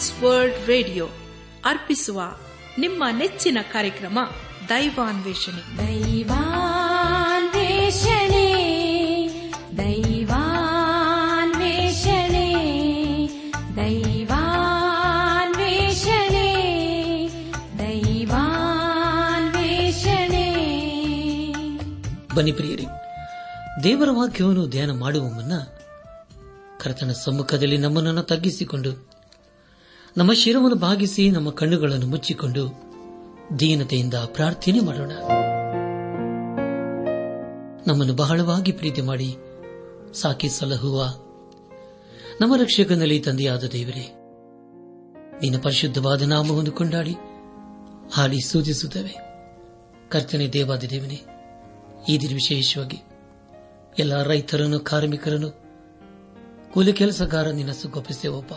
Trans World radio ಅರ್ಪಿಸುವ ನಿಮ್ಮ ನೆಚ್ಚಿನ ಕಾರ್ಯಕ್ರಮ ದೈವಾನ್ವೇಷಣೆ. ದೈವಾನ್ವೇಷಣೆ ದೈವಾನ್ವೇಷಣೆ ದೈವಾನ್ವೇಷಣೆ ದೈವಾನ್ವೇಷಣೆ. ಬನ್ನಿ ಪ್ರಿಯರಿ ದೇವರ ವಾಕ್ಯವನ್ನು ಧ್ಯಾನ ಮಾಡುವ ಮುನ್ನ ಕರ್ತನ ಸಮ್ಮುಖದಲ್ಲಿ ನಮ್ಮನನ್ನು ತಗ್ಗಿಸಿಕೊಂಡು ನಮ್ಮ ಶಿರವನ್ನು ಭಾಗಿಸಿ ನಮ್ಮ ಕಣ್ಣುಗಳನ್ನು ಮುಚ್ಚಿಕೊಂಡು ದೀನತೆಯಿಂದ ಪ್ರಾರ್ಥನೆ ಮಾಡೋಣ. ನಮ್ಮನ್ನು ಬಹಳವಾಗಿ ಪ್ರೀತಿ ಮಾಡಿ ಸಾಕಿ ಸಲಹುವ ನಮ್ಮ ರಕ್ಷಕನಲ್ಲಿ ತಂದೆಯಾದ ದೇವರೇ, ನಿನ್ನ ಪರಿಶುದ್ಧವಾದ ನಾಮವನ್ನು ಕೊಂಡಾಡಿ ಹಾಡಿ ಸೂಚಿಸುತ್ತೇವೆ. ಕರ್ತನೆ ದೇವಾದ ದೇವನೇ, ಈ ದಿನ ವಿಶೇಷವಾಗಿ ಎಲ್ಲ ರೈತರನ್ನು, ಕಾರ್ಮಿಕರನ್ನು, ಕೂಲಿ ಕೆಲಸಗಾರ ನಿನ್ನ ಸುಖಪಿಸುವಪ್ಪ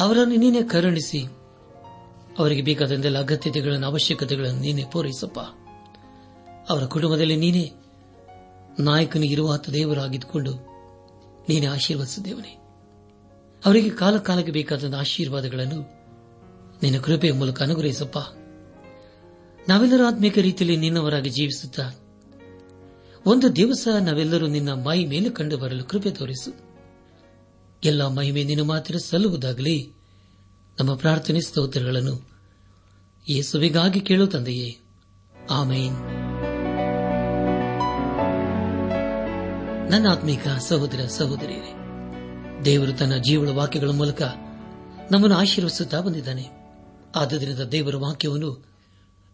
ಅವರನ್ನು ನೀನೇ ಕರುಣಿಸಿ. ಅವರಿಗೆ ಬೇಕಾದಂತೆಲ್ಲ ಅಗತ್ಯತೆಗಳನ್ನು, ಅವಶ್ಯಕತೆಗಳನ್ನು ನೀನೇ ಪೂರೈಸಪ್ಪ. ಅವರ ಕುಟುಂಬದಲ್ಲಿ ನೀನೇ ನಾಯಕನಿಗಿರುವ ದೇವರಾಗಿದ್ದುಕೊಂಡು ನೀನೇ ಆಶೀರ್ವದಿಸಿದ್ದೇವನೇ ಅವರಿಗೆ ಕಾಲಕಾಲಕ್ಕೆ ಬೇಕಾದ ಆಶೀರ್ವಾದಗಳನ್ನು ನಿನ್ನ ಕೃಪೆಯ ಮೂಲಕ ಅನುಗ್ರಹಿಸಪ್ಪ. ನಾವೆಲ್ಲರೂ ಆತ್ಮೀಕ ರೀತಿಯಲ್ಲಿ ನಿನ್ನವರಾಗಿ ಜೀವಿಸುತ್ತಾ, ಒಂದು ದಿವಸ ನಾವೆಲ್ಲರೂ ನಿನ್ನ ಮೈ ಮೇಲೆ ಕಂಡು ಬರಲು ಕೃಪೆ ತೋರಿಸು. ಎಲ್ಲ ಮಹಿಮೆ ನಿನ್ನ ಮಾತ್ರ ಸಲ್ಲುವುದಾಗಲಿ. ನಮ್ಮ ಪ್ರಾರ್ಥನೆ ಸ್ತೋತ್ರಗಳನ್ನು ಯೇಸುವಿಗಾಗಿ ಕೇಳು ತಂದೆಯೇ. ಆಮೇನ್. ನನ್ನ ಆತ್ಮೀಕ ಸಹೋದರ ಸಹೋದರಿಯರೇ, ದೇವರು ತನ್ನ ಜೀವಳ ವಾಕ್ಯಗಳ ಮೂಲಕ ನಮ್ಮನ್ನು ಆಶೀರ್ವಿಸುತ್ತಾ ಬಂದಿದ್ದಾನೆ. ಆದ್ದರಿಂದ ದೇವರ ವಾಕ್ಯವನ್ನು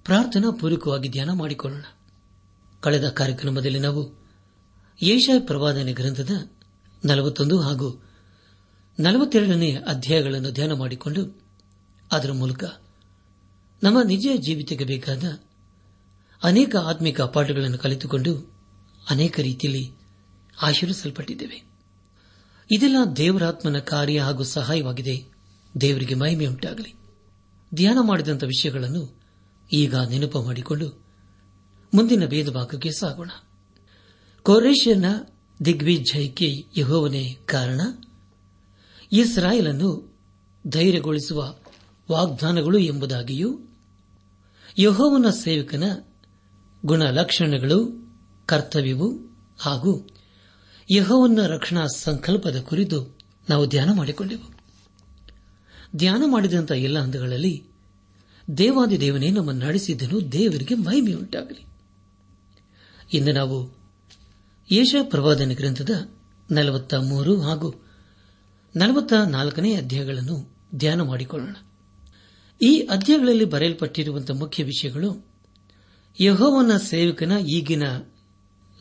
ಪ್ರಾರ್ಥನಾ ಪೂರ್ವಕವಾಗಿ ಧ್ಯಾನ ಮಾಡಿಕೊಳ್ಳೋಣ. ಕಳೆದ ಕಾರ್ಯಕ್ರಮದಲ್ಲಿ ನಾವು ಏಷಾ ಪ್ರವಾದನೆ ಗ್ರಂಥದ ನಲವತ್ತೊಂದು ಹಾಗೂ ನಲವತ್ತೆರಡನೇ ಅಧ್ಯಾಯಗಳನ್ನು ಧ್ಯಾನ ಮಾಡಿಕೊಂಡು ಅದರ ಮೂಲಕ ನಮ್ಮ ನಿಜ ಜೀವಿತಕ್ಕೆ ಬೇಕಾದ ಅನೇಕ ಆತ್ಮಿಕ ಪಾಠಗಳನ್ನು ಕಲಿತುಕೊಂಡು ಅನೇಕ ರೀತಿಯಲ್ಲಿ ಆಶೀರ್ವಿಸಲ್ಪಟ್ಟಿದ್ದೇವೆ. ಇದೆಲ್ಲ ದೇವರಾತ್ಮನ ಕಾರ್ಯ ಹಾಗೂ ಸಹಾಯವಾಗಿದೆ. ದೇವರಿಗೆ ಮಹಿಮೆಯುಂಟಾಗಲಿ ಧ್ಯಾನ ಮಾಡಿದಂಥ ವಿಷಯಗಳನ್ನು ಈಗ ನೆನಪು ಮಾಡಿಕೊಂಡು ಮುಂದಿನ ಭೇದ ಭಾಗಕ್ಕೆ ಸಾಗೋಣ. ಕೊರೇಷಿಯನ್ನ ದಿಗ್ವಿಜಯಕ್ಕೆ ಯಹೋವನೇ ಕಾರಣ. ಇಸ್ರಾಯೇಲನ್ನು ಧೈರ್ಯಗೊಳಿಸುವ ವಾಗ್ದಾನಗಳು ಎಂಬುದಾಗಿಯೂ, ಯಹೋವನ ಸೇವಕನ ಗುಣಲಕ್ಷಣಗಳು, ಕರ್ತವ್ಯವು ಹಾಗೂ ಯಹೋವನ ರಕ್ಷಣಾ ಸಂಕಲ್ಪದ ಕುರಿತು ನಾವು ಧ್ಯಾನ ಮಾಡಿಕೊಂಡೆವು. ಧ್ಯಾನ ಮಾಡಿದಂಥ ಎಲ್ಲ ಹಂತಗಳಲ್ಲಿ ದೇವಾದಿ ದೇವನೇ ನಮ್ಮನ್ನು ನಡೆಸಿದ್ದನು, ದೇವರಿಗೆ ಮಹಿಮೆಯುಂಟಾಗಲಿ. ಇಂದು ನಾವು ಯೇಷ ಪ್ರವಾದನ ಗ್ರಂಥದ ನಲವತ್ತ ಮೂರು ಹಾಗೂ ನಲವತ್ತ ನಾಲ್ಕನೇ ಅಧ್ಯಾಯಗಳನ್ನು ಧ್ಯಾನ ಮಾಡಿಕೊಳ್ಳೋಣ. ಈ ಅಧ್ಯಾಯಗಳಲ್ಲಿ ಬರೆಯಲ್ಪಟ್ಟಿರುವಂತಹ ಮುಖ್ಯ ವಿಷಯಗಳು, ಯಹೋವನ ಸೇವಕನ ಈಗಿನ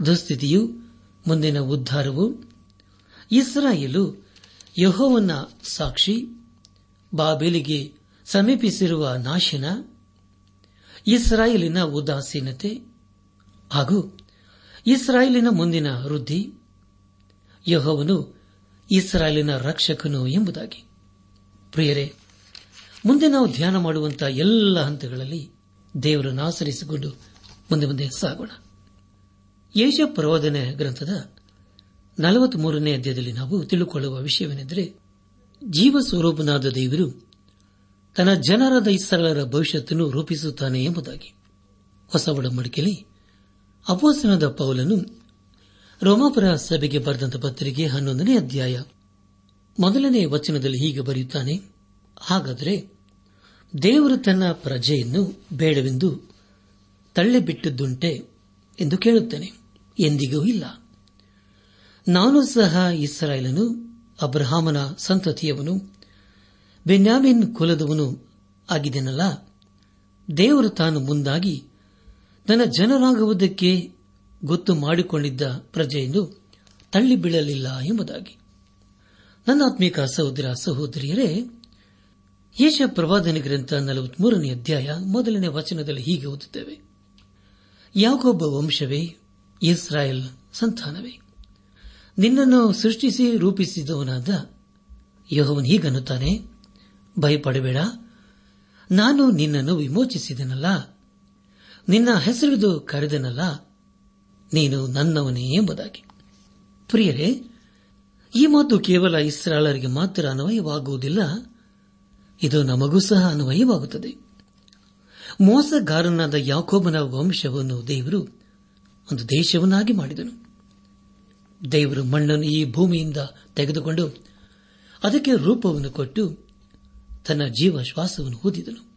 ದುಸ್ಥಿತಿಯು, ಮುಂದಿನ ಉದ್ಧಾರವು, ಇಸ್ರಾಯೇಲು ಯಹೋವನ ಸಾಕ್ಷಿ, ಬಾಬೇಲಿಗೆ ಸಮೀಪಿಸಿರುವ ನಾಶನ, ಇಸ್ರಾಯೇಲಿನ ಉದಾಸೀನತೆ ಹಾಗೂ ಇಸ್ರಾಯೇಲಿನ ಮುಂದಿನ ವೃದ್ಧಿ. ಯಹೋವನು ಇಸ್ರಾಯೇಲಿನ ರಕ್ಷಕನು ಎಂಬುದಾಗಿ. ಪ್ರಿಯರೇ, ಮುಂದೆ ನಾವು ಧ್ಯಾನ ಮಾಡುವಂತಹ ಎಲ್ಲ ಹಂತಗಳಲ್ಲಿ ದೇವರನ್ನು ಆಚರಿಸಿಕೊಂಡು ಮುಂದೆ ಮುಂದೆ ಸಾಗೋಣ. ಯೇಷ ಪ್ರವಾದನೆ ಗ್ರಂಥದ ನಲವತ್ಮೂರನೇ ಅಧ್ಯಾಯದಲ್ಲಿ ನಾವು ತಿಳಿದುಕೊಳ್ಳುವ ವಿಷಯವೇನೆಂದರೆ ಜೀವ ಸ್ವರೂಪನಾದ ದೇವರು ತನ್ನ ಜನರಾದ ಇಸ್ರಾಲರ ಭವಿಷ್ಯತ್ತನ್ನು ರೂಪಿಸುತ್ತಾನೆ ಎಂಬುದಾಗಿ. ಹೊಸ ಒಡಂಬಡಿಕೆಯಲ್ಲಿ ಅಪೋಸನದ ಪೌಲನು ರೋಮಾಪುರ ಸಭೆಗೆ ಬರೆದಂತ ಪತ್ರಿಕೆ ಹನ್ನೊಂದನೇ ಅಧ್ಯಾಯ. ಮೊದಲನೇ ವಚನದಲ್ಲಿ ಹೀಗೆ ಬರೆಯುತ್ತಾನೆ, ಹಾಗಾದರೆ ದೇವರು ತನ್ನ ಪ್ರಜೆಯನ್ನು ಬೇಡವೆಂದು ತಳ್ಳಿಬಿಟ್ಟದ್ದುಂಟೆ ಎಂದು ಕೇಳುತ್ತೇನೆ, ಎಂದಿಗೂ ಇಲ್ಲ. ನಾನು ಸಹ ಇಸ್ರಾಯೇಲನು, ಅಬ್ರಹಾಮನ ಸಂತತಿಯವನು, ಬೆನ್ಯಾಮಿನ್ ಕುಲದವನು ಆಗಿದೆನಲ್ಲ ದೇವರು ತಾನು ಮುಂದಾಗಿ ತನ್ನ ಜನರಾಗುವುದಕ್ಕೆ ಗೊತ್ತು ಮಾಡಿಕೊಂಡಿದ್ದ ಪ್ರಜೆಯನ್ನು ತಳ್ಳಿ ಬೀಳಲಿಲ್ಲ ಎಂಬುದಾಗಿ. ನನ್ನ ಆತ್ಮಿಕ ಸಹೋದರ ಸಹೋದರಿಯರೇ ಯೇಷ ಪ್ರವಾದನ ಗ್ರಂಥ ನಲವತ್ಮೂರನೇ ಅಧ್ಯಾಯ ಮೊದಲನೇ ವಚನದಲ್ಲಿ ಹೀಗೆ ಓದುತ್ತೇವೆ. ಯಾಕೊಬ್ಬ ವಂಶವೇ, ಇಸ್ರಾಯೇಲ್ ಸಂತಾನವೇ, ನಿನ್ನನ್ನು ಸೃಷ್ಟಿಸಿ ರೂಪಿಸಿದವನಾದ ಯಹೋವನ್ ಹೀಗನ್ನುತ್ತಾನೆ, ಭಯಪಡಬೇಡ, ನಾನು ನಿನ್ನನ್ನು ವಿಮೋಚಿಸಿದನಲ್ಲ, ನಿನ್ನ ಹೆಸರಿದು ಕರೆದನಲ್ಲ ನೀನು ನನ್ನವನೇ ಎಂಬುದಾಗಿ. ಪ್ರಿಯರೇ, ಈ ಮಾತು ಕೇವಲ ಇಸ್ರಾಳರಿಗೆ ಮಾತ್ರ ಅನ್ವಯವಾಗುವುದಿಲ್ಲ. ಇದು ನಮಗೂ ಸಹ ಅನ್ವಯವಾಗುತ್ತದೆ. ಮೋಸಗಾರನಾದ ಯಾಕೋಬನ ವಂಶವನ್ನು ದೇವರು ಒಂದು ದೇಶವನ್ನಾಗಿ ಮಾಡಿದನು. ದೇವರು ಮಣ್ಣನ್ನು ಈ ಭೂಮಿಯಿಂದ ತೆಗೆದುಕೊಂಡು ಅದಕ್ಕೆ ರೂಪವನ್ನು ಕೊಟ್ಟು ತನ್ನ ಜೀವ ಶ್ವಾಸವನ್ನು ಊದಿದನು.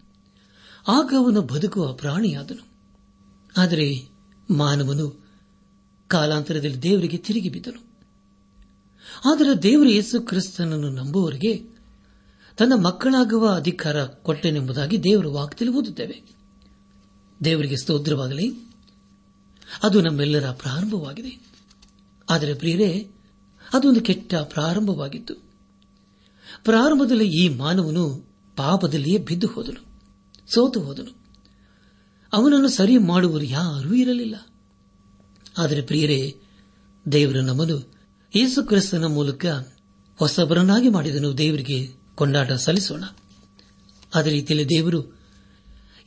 ಆಗ ಅವನು ಬದುಕುವ ಪ್ರಾಣಿಯಾದನು. ಆದರೆ ಮಾನವನು ಕಾಲಾಂತರದಲ್ಲಿ ದೇವರಿಗೆ ತಿರುಗಿ ಬಿದ್ದನು ಆದರೆ ದೇವರು ಯೇಸು ಕ್ರಿಸ್ತನನ್ನು ನಂಬುವವರಿಗೆ ತನ್ನ ಮಕ್ಕಳಾಗುವ ಅಧಿಕಾರ ಕೊಟ್ಟೆನೆಂಬುದಾಗಿ ದೇವರು ವಾಕ್ತಿಲು ಓದುತ್ತೇವೆ. ದೇವರಿಗೆ ಸ್ತೋತ್ರವಾಗಲಿ. ಅದು ನಮ್ಮೆಲ್ಲರ ಪ್ರಾರಂಭವಾಗಿದೆ. ಆದರೆ ಪ್ರಿಯರೇ, ಅದೊಂದು ಕೆಟ್ಟ ಪ್ರಾರಂಭವಾಗಿತ್ತು. ಪ್ರಾರಂಭದಲ್ಲಿ ಈ ಮಾನವನು ಪಾಪದಲ್ಲಿಯೇ ಬಿದ್ದು ಹೋದನು, ಸೋತು ಹೋದನು. ಅವನನ್ನು ಸರಿ ಮಾಡುವರು ಯಾರೂ ಇರಲಿಲ್ಲ. ಆದರೆ ಪ್ರಿಯರೇ, ದೇವರ ನಮ್ಮನು ಯೇಸು ಕ್ರಿಸ್ತನ ಮೂಲಕ ಹೊಸಬರನ್ನಾಗಿ ಮಾಡಿದನು. ದೇವರಿಗೆ ಕೊಂಡಾಟ ಸಲ್ಲಿಸೋಣ. ಅದೇ ರೀತಿಯಲ್ಲಿ ದೇವರು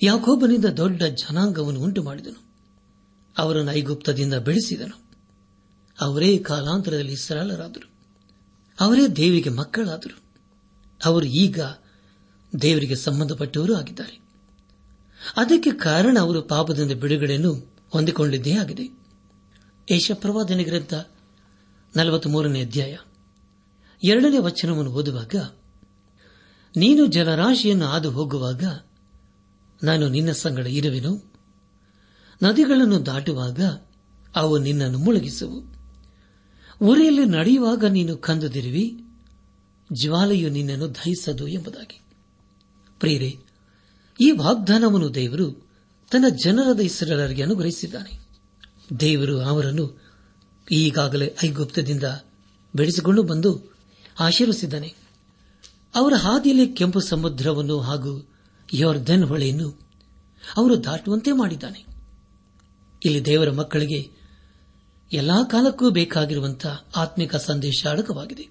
ಯಾಕೋಬನಿಂದ ದೊಡ್ಡ ಜನಾಂಗವನ್ನು ಉಂಟು ಮಾಡಿದನು ಅವರನ್ನು ಐಗುಪ್ತದಿಂದ ಬೆಳೆಸಿದನು. ಅವರೇ ಕಾಲಾಂತರದಲ್ಲಿ ಸರಳರಾದರು. ಅವರೇ ದೇವಿಗೆ ಮಕ್ಕಳಾದರು. ಅವರು ಈಗ ದೇವರಿಗೆ ಸಂಬಂಧಪಟ್ಟವರು ಆಗಿದ್ದಾರೆ. ಅದಕ್ಕೆ ಕಾರಣ ಅವರು ಪಾಪದಿಂದ ಬಿಡುಗಡೆಯನ್ನು ಹೊಂದಿಕೊಂಡಿದ್ದೇ ಆಗಿದೆ. ಏಷಪ್ರವಾದನೆ ಗ್ರಂಥ ನಲವತ್ಮೂರನೇ ಅಧ್ಯಾಯ. ಎರಡನೇ ವಚನವನ್ನು ಓದುವಾಗ, ನೀನು ಜಲರಾಶಿಯನ್ನು ಹಾದು ಹೋಗುವಾಗ ನಾನು ನಿನ್ನ ಸಂಗಡ ಇರುವೆನು. ನದಿಗಳನ್ನು ದಾಟುವಾಗ ಅವು ನಿನ್ನನ್ನು ಮುಳುಗಿಸುವು. ಉರಿಯಲ್ಲಿ ನಡೆಯುವಾಗ ನೀನು ಕಂದುದಿರುವಿ. ಜ್ವಾಲೆಯು ನಿನ್ನನ್ನು ದಹಿಸದು ಎಂಬುದಾಗಿ. ಪ್ರಿಯರೇ, ಈ ವಾಗ್ದಾನವನ್ನು ದೇವರು ತನ್ನ ಜನರದ ಇಸ್ರೇಲರಿಗೆ ಅನುಗ್ರಹಿಸಿದ್ದಾನೆ. ದೇವರು ಅವರನ್ನು ಈಗಾಗಲೇ ಐಗುಪ್ತದಿಂದ ಬೆಳೆಸಿಕೊಂಡು ಬಂದು ಆಶೀರ್ವಿಸಿದ್ದಾನೆ ಅವರ ಹಾದಿಯಲ್ಲಿ ಕೆಂಪು ಸಮುದ್ರವನ್ನು ಹಾಗೂ ಯೋರ್ಧನ್ ಹೊಳೆಯನ್ನು ಅವರು ದಾಟುವಂತೆ ಮಾಡಿದ್ದಾನೆ. ಇಲ್ಲಿ ದೇವರ ಮಕ್ಕಳಿಗೆ ಎಲ್ಲಾ ಕಾಲಕ್ಕೂ ಬೇಕಾಗಿರುವಂತಹ ಆತ್ಮಿಕ ಸಂದೇಶ ಅಡಕವಾಗಿದೆ.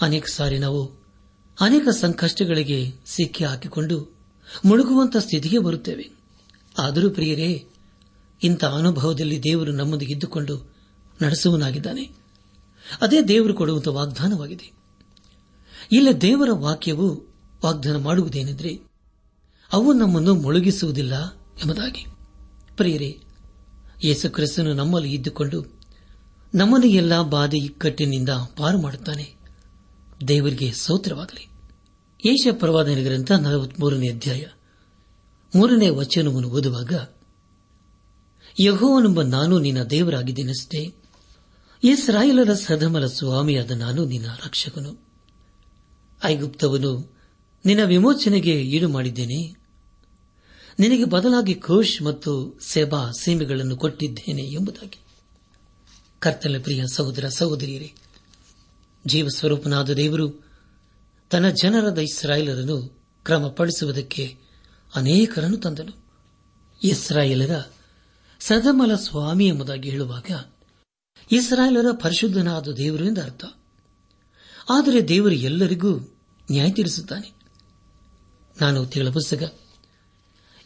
ಅನೇಕ ಸಾರಿ ನಾವು ಅನೇಕ ಸಂಕಷ್ಟಗಳಿಗೆ ಸಿಕ್ಕಿ ಹಾಕಿಕೊಂಡು ಮುಳುಗುವಂತಹ ಸ್ಥಿತಿಗೆ ಬರುತ್ತೇವೆ. ಆದರೂ ಪ್ರಿಯರೇ ಇಂಥ ಅನುಭವದಲ್ಲಿ ದೇವರು ನಮ್ಮೊಂದಿಗೆ ಇದ್ದುಕೊಂಡು ನಡೆಸುವನಾಗಿದ್ದಾನೆ ಅದೇ ದೇವರು ಕೊಡುವಂತಹ ವಾಗ್ದಾನವಾಗಿದೆ. ಇಲ್ಲಿ ದೇವರ ವಾಕ್ಯವು ವಾಗ್ದಾನ ಮಾಡುವುದೇನೆಂದರೆ ಅವು ನಮ್ಮನ್ನು ಮುಳುಗಿಸುವುದಿಲ್ಲ ಎಂಬುದಾಗಿ. ಪ್ರಿಯರೇ, ಯೇಸು ಕ್ರಿಸ್ತನು ನಮ್ಮಲ್ಲಿ ಇದ್ದುಕೊಂಡು ನಮ್ಮನ್ನು ಎಲ್ಲ ಬಾಧೆ ಇಕ್ಕಟ್ಟಿನಿಂದ ಪಾರು ಮಾಡುತ್ತಾನೆ. ದೇವರಿಗೆ ಸೌತ್ರವಾಗಲಿ ಏಷ ಪ್ರವಾದನೆ ಗ್ರಂಥ ನಲವತ್ಮೂರನೇ ಅಧ್ಯಾಯ ಮೂರನೇ ವಚನವನ್ನು ಓದುವಾಗ ಯಹೋವನೆಂಬ ನಾನು ನಿನ್ನ ದೇವರಾಗಿದ್ದೇನಷ್ಟೇ? ಇಸ್ರಾಯೇಲರ ಸದಮಲ ಸ್ವಾಮಿಯಾದ ನಾನು ನಿನ್ನ ರಕ್ಷಕನು. ಐಗುಪ್ತವನು, ನಿನ್ನ ವಿಮೋಚನೆಗೆ ಈಡು ಮಾಡಿದ್ದೇನೆ ನಿನಗೆ ಬದಲಾಗಿ ಕೋಶ್ ಮತ್ತು ಸೆಬಾ ಸೀಮೆಗಳನ್ನು ಕೊಟ್ಟಿದ್ದೇನೆ ಎಂಬುದಾಗಿ. ಕರ್ತನ ಪ್ರಿಯ ಸಹೋದರ ಸಹೋದರಿಯರೇ, ಜೀವಸ್ವರೂಪನಾದ ದೇವರು ತನ್ನ ಜನರಾದ ಇಸ್ರಾಯೇಲರನ್ನು ಕ್ರಮಪಡಿಸುವುದಕ್ಕೆ ಅನೇಕರನ್ನು ತಂದನು. ಇಸ್ರಾಯೇಲರ ಸದಮಲ ಸ್ವಾಮಿ ಎಂಬುದಾಗಿ ಹೇಳುವಾಗ ಇಸ್ರಾಯೇಲರ ಪರಿಶುದ್ಧನಾದ ದೇವರು ಎಂದು ಅರ್ಥ. ಆದರೆ ದೇವರು ಎಲ್ಲರಿಗೂ ನ್ಯಾಯ ತೀರಿಸುತ್ತಾನೆ. ನಾನು ತಿಂಗಳ ಪುಸ್ತಕ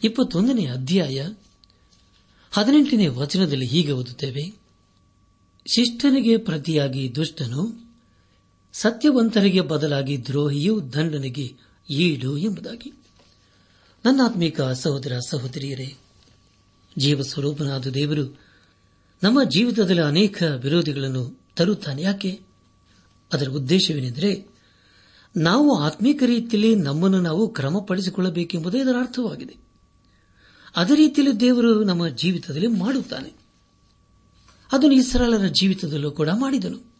ಇಪ್ಪತ್ತೊಂದನೇ ಅಧ್ಯಾಯ ಹದಿನೆಂಟನೇ ವಚನದಲ್ಲಿ ಹೀಗೆ ಓದುತ್ತೇವೆ. ಶಿಷ್ಟನಿಗೆ ಪ್ರತಿಯಾಗಿ ದುಷ್ಟನು ಸತ್ಯವಂತರಿಗೆ ಬದಲಾಗಿ ದ್ರೋಹಿಯು ದಂಡನೆಗೆ ಈಡು ಎಂಬುದಾಗಿ. ನನ್ನಾತ್ಮೀಕ ಸಹೋದರ ಸಹೋದರಿಯರೇ ಜೀವಸ್ವರೂಪನಾದ ದೇವರು ನಮ್ಮ ಜೀವಿತದಲ್ಲಿ ಅನೇಕ ವಿರೋಧಿಗಳನ್ನು ತರುತ್ತಾನೆ. ಯಾಕೆ? ಅದರ ಉದ್ದೇಶವೇನೆಂದರೆ ನಾವು ಆತ್ಮೀಕ ರೀತಿಯಲ್ಲಿ ನಮ್ಮನ್ನು ನಾವು ಕ್ರಮಪಡಿಸಿಕೊಳ್ಳಬೇಕೆಂಬುದೇ ಇದರ ಅರ್ಥವಾಗಿದೆ. ಅದೇ ರೀತಿಯಲ್ಲಿ ದೇವರು ನಮ್ಮ ಜೀವಿತದಲ್ಲಿ ಮಾಡುತ್ತಾನೆ. ಅದನ್ನು ಇಸ್ರಾಲರ ಜೀವಿತದಲ್ಲೂ ಕೂಡ ಮಾಡಿದನು.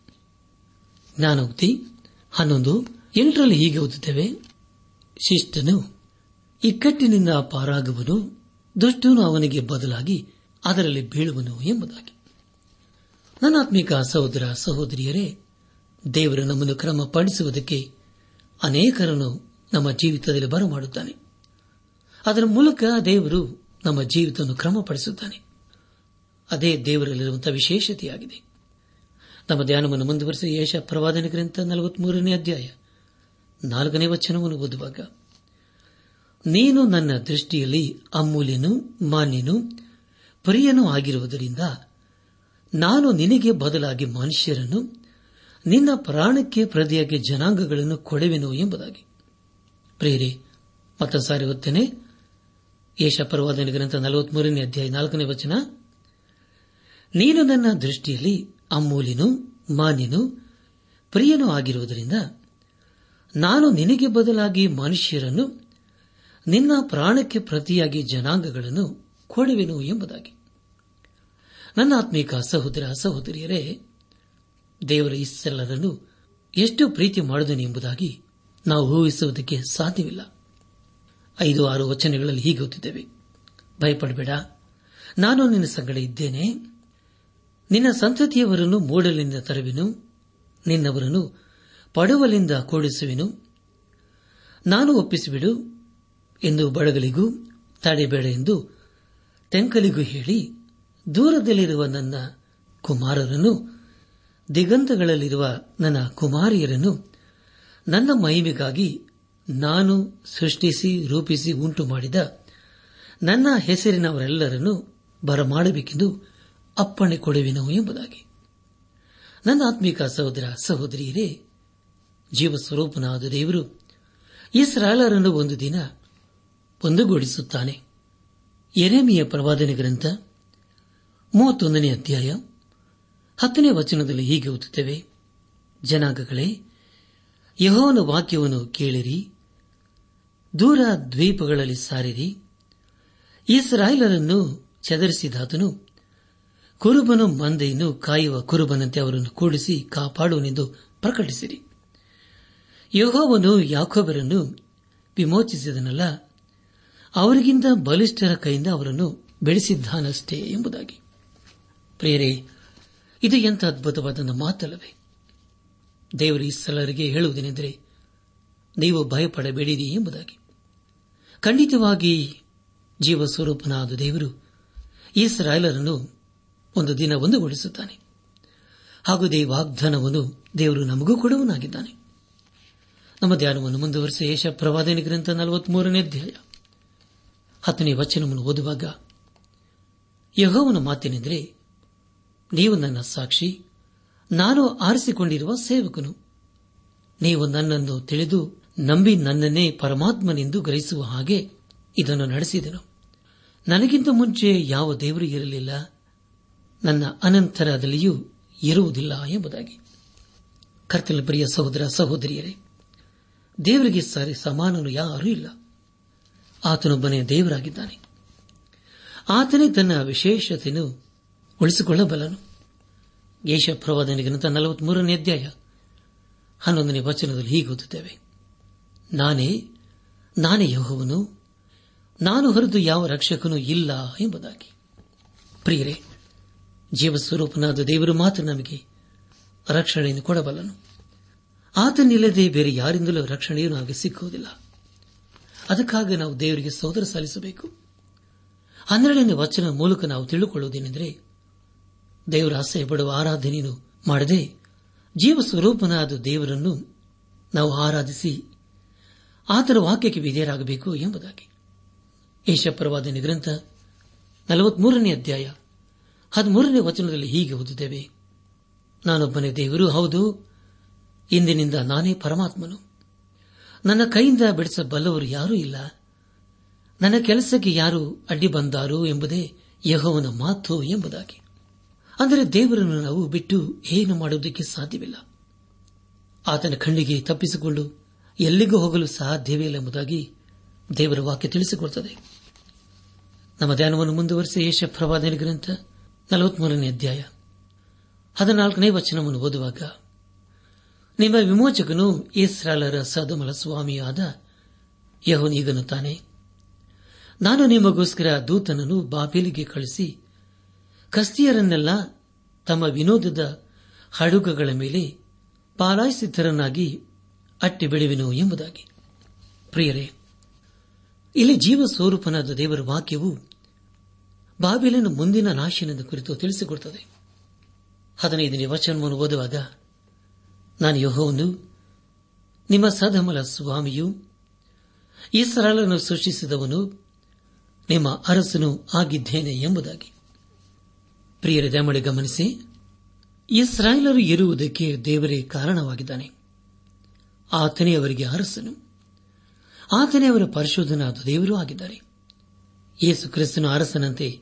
ಜ್ಞಾನೋಕ್ತಿ ಹನ್ನೊಂದು, ಎಂಟರಲ್ಲಿ ಹೀಗೆ ಓದುತ್ತೇವೆ, ಶಿಷ್ಟನು ಇಕ್ಕಟ್ಟಿನಿಂದ ಪಾರಾಗುವನು. ದುಷ್ಟನು ಅವನಿಗೆ ಬದಲಾಗಿ ಅದರಲ್ಲಿ ಬೀಳುವನು ಎಂಬುದಾಗಿ. ನನ್ನಾತ್ಮಿಕ ಸಹೋದರ ಸಹೋದರಿಯರೇ, ದೇವರು ನಮ್ಮನ್ನು ಕ್ರಮಪಡಿಸುವುದಕ್ಕೆ ಅನೇಕರನ್ನು ನಮ್ಮ ಜೀವಿತದಲ್ಲಿ ಬರಮಾಡುತ್ತಾನೆ. ಅದರ ಮೂಲಕ ದೇವರು ನಮ್ಮ ಜೀವಿತವನ್ನು ಕ್ರಮಪಡಿಸುತ್ತಾನೆ. ಅದೇ ದೇವರಲ್ಲಿರುವಂತಹ ವಿಶೇಷತೆಯಾಗಿದೆ. ನಮ್ಮ ಧ್ಯಾನವನ್ನು ಮುಂದುವರೆಸಿ ಯೇಷ ಪ್ರವಾದನ ಗ್ರಂಥ ನಲವತ್ಮೂರನೇ ಅಧ್ಯಾಯ ನಾಲ್ಕನೇ ವಚನವನ್ನು ಓದುವಾಗ ನೀನು ನನ್ನ ದೃಷ್ಟಿಯಲ್ಲಿ ಅಮೂಲ್ಯನು ಮಾನ್ಯನು ಪ್ರಿಯನೂ ಆಗಿರುವುದರಿಂದ ನಾನು ನಿನಗೆ ಬದಲಾಗಿ ಮನುಷ್ಯರನ್ನು ನಿನ್ನ ಪ್ರಾಣಕ್ಕೆ ಪ್ರತಿಯಾಗಿ ಜನಾಂಗಗಳನ್ನು ಕೊಡುವೆನು ಎಂಬುದಾಗಿ. ಪ್ರೇರಿ ಮತ್ತೊಂದು ಸಾರಿ ಓದ್ತೇನೆ ಯೇಷ ಪರವಾದನ ಗ್ರಂಥ ನಲವತ್ಮೂರನೇ ಅಧ್ಯಾಯ ನಾಲ್ಕನೇ ವಚನ. ನೀನು ನನ್ನ ದೃಷ್ಟಿಯಲ್ಲಿ ಅಮೂಲ್ಯನು ಮಾನ್ಯನು ಪ್ರಿಯನೂ ಆಗಿರುವುದರಿಂದ ನಾನು ನಿನಗೆ ಬದಲಾಗಿ ಮನುಷ್ಯರನ್ನು ನಿನ್ನ ಪ್ರಾಣಕ್ಕೆ ಪ್ರತಿಯಾಗಿ ಜನಾಂಗಗಳನ್ನು ಕೊಡುವೆನು ಎಂಬುದಾಗಿ. ನನ್ನ ಆತ್ಮೀಕ ಸಹೋದರ ಸಹೋದರಿಯರೇ, ದೇವರ ಇಸ್ಸೆಲ್ಲರನ್ನು ಎಷ್ಟು ಪ್ರೀತಿ ಮಾಡಿದನು ಎಂಬುದಾಗಿ ನಾವು ಊಹಿಸುವುದಕ್ಕೆ ಸಾಧ್ಯವಿಲ್ಲ. ಐದು ಆರು ವಚನಗಳಲ್ಲಿ ಹೀಗೆ ಗೊತ್ತಿದ್ದೇವೆ ಭಯಪಡಬೇಡ, ನಾನು ನಿನ್ನ ಸಂಗಡ ಇದ್ದೇನೆ. ನಿನ್ನ ಸಂತತಿಯವರನ್ನು ಮೂಡಲಿಂದ ತರುವೆನು, ನಿನ್ನವರನ್ನು ಪಡುವಲಿಂದ ಕೂಡಿಸುವೆನು. ನಾನು ಒಪ್ಪಿಸಿಬಿಡು ಎಂದು ಬಡಗಲಿಗೂ, ತಡೆಬೇಡ ಎಂದು ತೆಂಕಲಿಗೂ ಹೇಳಿ, ದೂರದಲ್ಲಿರುವ ನನ್ನ ಕುಮಾರರನ್ನು, ದಿಗಂತಗಳಲ್ಲಿರುವ ನನ್ನ ಕುಮಾರಿಯರನ್ನು ನನ್ನ ಮಹಿಮೆಗಾಗಿ ನಾನು ಸೃಷ್ಟಿಸಿ, ರೂಪಿಸಿ, ಉಂಟು ಮಾಡಿದ ನನ್ನ ಹೆಸರಿನವರೆಲ್ಲರನ್ನು ಬರಮಾಡಬೇಕೆಂದು ಅಪ್ಪಣೆ ಕೊಡುವೆನು ಎಂಬುದಾಗಿ. ನನ್ನ ಆತ್ಮಿಕ ಸಹೋದರ ಸಹೋದರಿಯರೇ, ಜೀವಸ್ವರೂಪನಾದ ದೇವರು ಇಸ್ರಾಲರನ್ನು ಒಂದು ದಿನ ಒಂದುಗೂಡಿಸುತ್ತಾನೆ. ಎರೆಮಿಯ ಪ್ರವಾದನೆ ಗ್ರಂಥ, ಮೂವತ್ತೊಂದನೇ ಅಧ್ಯಾಯ, ಹತ್ತನೇ ವಚನದಲ್ಲಿ ಹೀಗೆ ಓದುತ್ತೇವೆ. ಜನಾಂಗಗಳೇ ಯಹೋನ ವಾಕ್ಯವನ್ನು ಕೇಳಿರಿ, ದೂರ ದ್ವೀಪಗಳಲ್ಲಿ ಸಾರಿರಿ. ಇಸ್ರಾಯೇಲರನ್ನು ಚದರಿಸಿದಾತನು, ಕುರುಬನು ಮಂದೆಯನ್ನು ಕಾಯುವ ಕುರುಬನಂತೆ ಅವರನ್ನು ಕೂಡಿಸಿ ಕಾಪಾಡುವನೆಂದು ಪ್ರಕಟಿಸಿರಿ. ಯಹೋವನು ಯಾಕೋಬರನ್ನು ವಿಮೋಚಿಸಿದನಲ್ಲ ಅವರಿಗಿಂತ ಬಲಿಷ್ಠರ ಕೈಯಿಂದ ಅವರನ್ನು ಬೆಳೆಸಿದ್ದಾನಷ್ಟೇ ಎಂಬುದಾಗಿ. ಪ್ರೇರೇ ಇದು ಎಂಥ ಅದ್ಭುತವಾದ ಮಾತಲ್ಲವೇ? ದೇವರು ಈ ಸ್ಥಳರಿಗೆ ಹೇಳುವುದೇನೆಂದರೆ, ನೀವು ಭಯಪಡಬೇಡಿರಿ ಎಂಬುದಾಗಿ. ಖಂಡಿತವಾಗಿ ಜೀವ ಸ್ವರೂಪನಾದ ದೇವರು ಇಸ್ರಾಯೇಲರನ್ನು ಒಂದು ದಿನ ಒಂದುಗೂಡಿಸುತ್ತಾನೆ. ಹಾಗೂ ದೇ ವಾಗ್ದಾನವನ್ನು ದೇವರು ನಮಗೂ ಕೊಡುವನಾಗಿದ್ದಾನೆ ನಮ್ಮ ಧ್ಯಾನವನ್ನು ಮುಂದುವರೆಸಿ ಯಶ ಪ್ರವಾದನೆ ಗ್ರಂಥ ನಲವತ್ಮೂರನೇ ಅಧ್ಯಾಯ. ಹತ್ತನೇ ವಚನವನ್ನು ಓದುವಾಗ ಯಹೋವನ ಮಾತೇನೆಂದರೆ, ನೀವು ನನ್ನ ಸಾಕ್ಷಿ, ನಾನು ಆರಿಸಿಕೊಂಡಿರುವ ಸೇವಕನು. ನೀವು ನನ್ನನ್ನು ತಿಳಿದು ನಂಬಿ ನನ್ನನ್ನೇ ಪರಮಾತ್ಮನೆಂದು ಗ್ರಹಿಸುವ ಹಾಗೆ ಇದನ್ನು ನಡೆಸಿದನು. ನನಗಿಂತ ಮುಂಚೆ ಯಾವ ದೇವರು ಇರಲಿಲ್ಲ. ನನ್ನ ಅನಂತರದಲ್ಲಿಯೂ ಇರುವುದಿಲ್ಲ ಎಂಬುದಾಗಿ. ಕರ್ತನ ಪ್ರಿಯ ಸಹೋದರ ಸಹೋದರಿಯರೇ, ದೇವರಿಗೆ ಸರಿ ಸಮಾನನು ಯಾರೂ ಇಲ್ಲ. ಆತನೊಬ್ಬನೇ ದೇವರಾಗಿದ್ದಾನೆ. ಆತನೇ ತನ್ನ ವಿಶೇಷತೆಯನ್ನು ಉಳಿಸಿಕೊಳ್ಳಬಲ್ಲನು. ಯೇಷ ನಲವತ್ಮೂರನೇ ಅಧ್ಯಾಯ ಹನ್ನೊಂದನೇ ವಚನದಲ್ಲಿ ಹೀಗೆ ಓದುತ್ತೇವೆ. ನಾನೇ ನಾನೇ ಯೋಹವನು, ನಾನು ಹೊರತು ಯಾವ ರಕ್ಷಕನೂ ಇಲ್ಲ ಎಂಬುದಾಗಿ. ಪ್ರಿಯರೇ, ಜೀವಸ್ವರೂಪನಾದ ದೇವರು ಮಾತ್ರ ನಮಗೆ ರಕ್ಷಣೆಯನ್ನು ಕೊಡಬಲ್ಲನು. ಆತನಿಲ್ಲದೆ ಬೇರೆ ಯಾರಿಂದಲೂ ರಕ್ಷಣೆಯೂ ನಮಗೆ ಸಿಕ್ಕುವುದಿಲ್ಲ. ಅದಕ್ಕಾಗಿ ನಾವು ದೇವರಿಗೆ ಸೋದರ ಸಲ್ಲಿಸಬೇಕು. ಹನ್ನೆರಡನೇ ವಚನ ಮೂಲಕ ನಾವು ತಿಳಿದುಕೊಳ್ಳುವುದೇನೆಂದರೆ ದೇವರ ಆಸೆ ಪಡುವ ಆರಾಧನೆಯನ್ನು ಮಾಡದೆ ಜೀವ ಸ್ವರೂಪನಾದ ದೇವರನ್ನು ನಾವು ಆರಾಧಿಸಿ, ಆತನ ವಾಕ್ಯಕ್ಕೆ ವಿಧೇಯರಾಗಬೇಕು ಎಂಬುದಾಗಿ. ಏಷಪ್ರವಾದನೆ ಗ್ರಂಥ ನಲವತ್ಮೂರನೇ ಅಧ್ಯಾಯ ಹದಿಮೂರನೇ ವಚನದಲ್ಲಿ ಹೀಗೆ ಓದುತ್ತೇವೆ. ನಾನೊಬ್ಬನೇ ದೇವರು, ಹೌದು, ಇಂದಿನಿಂದ ನಾನೇ ಪರಮಾತ್ಮನು. ನನ್ನ ಕೈಯಿಂದ ಬಿಡಿಸಬಲ್ಲವರು ಯಾರೂ ಇಲ್ಲ. ನನ್ನ ಕೆಲಸಕ್ಕೆ ಯಾರು ಅಡ್ಡಿ ಬಂದಾರು ಎಂಬುದೇ ಯಹೋವನ ಮಾತು ಎಂಬುದಾಗಿ. ಅಂದರೆ ದೇವರನ್ನು ನಾವು ಬಿಟ್ಟು ಏನು ಮಾಡುವುದಕ್ಕೆ ಸಾಧ್ಯವಿಲ್ಲ. ಆತನ ಕಣ್ಣಿಗೆ ತಪ್ಪಿಸಿಕೊಂಡು ಎಲ್ಲಿಗೂ ಹೋಗಲು ಸಾಧ್ಯವೇ ಇಲ್ಲ ಎಂಬುದಾಗಿ ದೇವರ ವಾಕ್ಯ ತಿಳಿಸಿಕೊಡುತ್ತದೆ. ನಮ್ಮ ಧ್ಯಾನವನ್ನು ಮುಂದುವರೆಸಿ ಯೇಷ ಗ್ರಂಥ ನಲವತ್ಮೂರನೇ ಅಧ್ಯಾಯ ಹದಿನಾಲ್ಕನೇ ವಚನವನ್ನು ಓದುವಾಗ ನಿಮ್ಮ ವಿಮೋಚಕನು ಇಸ್ರಾಲರ ಸದಮಲ ಸ್ವಾಮಿಯಾದ ಯಹೋನೀಗನುತ್ತಾನೆ ನಾನು ನಿಮಗೋಸ್ಕರ ದೂತನನ್ನು ಬಾಬೇಲಿಗೆ ಕಳಿಸಿ ಕಸ್ತಿಯರನ್ನೆಲ್ಲ ತಮ್ಮ ವಿನೋದದ ಹಡುಗಗಳ ಮೇಲೆ ಪಾಲಾಯಿಸಿದ್ದರನ್ನಾಗಿ ಅಟ್ಟಿ ಬೆಳೆವೆನು ಎಂಬುದಾಗಿ. ಪ್ರಿಯರೇ, ಇಲ್ಲಿ ಜೀವ ಸ್ವರೂಪನಾದ ದೇವರ ವಾಕ್ಯವು ಬಾಬಿಲಿನ ಮುಂದಿನ ನಾಶನದ ಕುರಿತು ತಿಳಿಸಿಕೊಡುತ್ತದೆ. ಹದಿನೈದನೇ ವಚನವನ್ನು ಓದುವಾಗ ನಾನು ಯೋಹವನ್ನು ನಿಮ್ಮ ಸದಮಲ ಸ್ವಾಮಿಯು ಈ ಸರಳನ್ನು ಸೃಷ್ಟಿಸಿದವನು, ನಿಮ್ಮ ಅರಸನು ಆಗಿದ್ದೇನೆ ಎಂಬುದಾಗಿ. ಪ್ರಿಯರ ದಮಳೆ ಗಮನಿಸಿ, ಇಸ್ರಾಯೇಲರು ಇರುವುದಕ್ಕೆ ದೇವರೇ ಕಾರಣವಾಗಿದ್ದಾನೆ. ಆತನೇ ಅವರಿಗೆ ಅರಸನು. ಆತನೇ ಅವರ ಪರಿಶೋಧನಾದ ದೇವರೂ ಆಗಿದ್ದಾರೆ. ಯೇಸು ಕ್ರಿಸ್ತನ ಅರಸನಂತೆ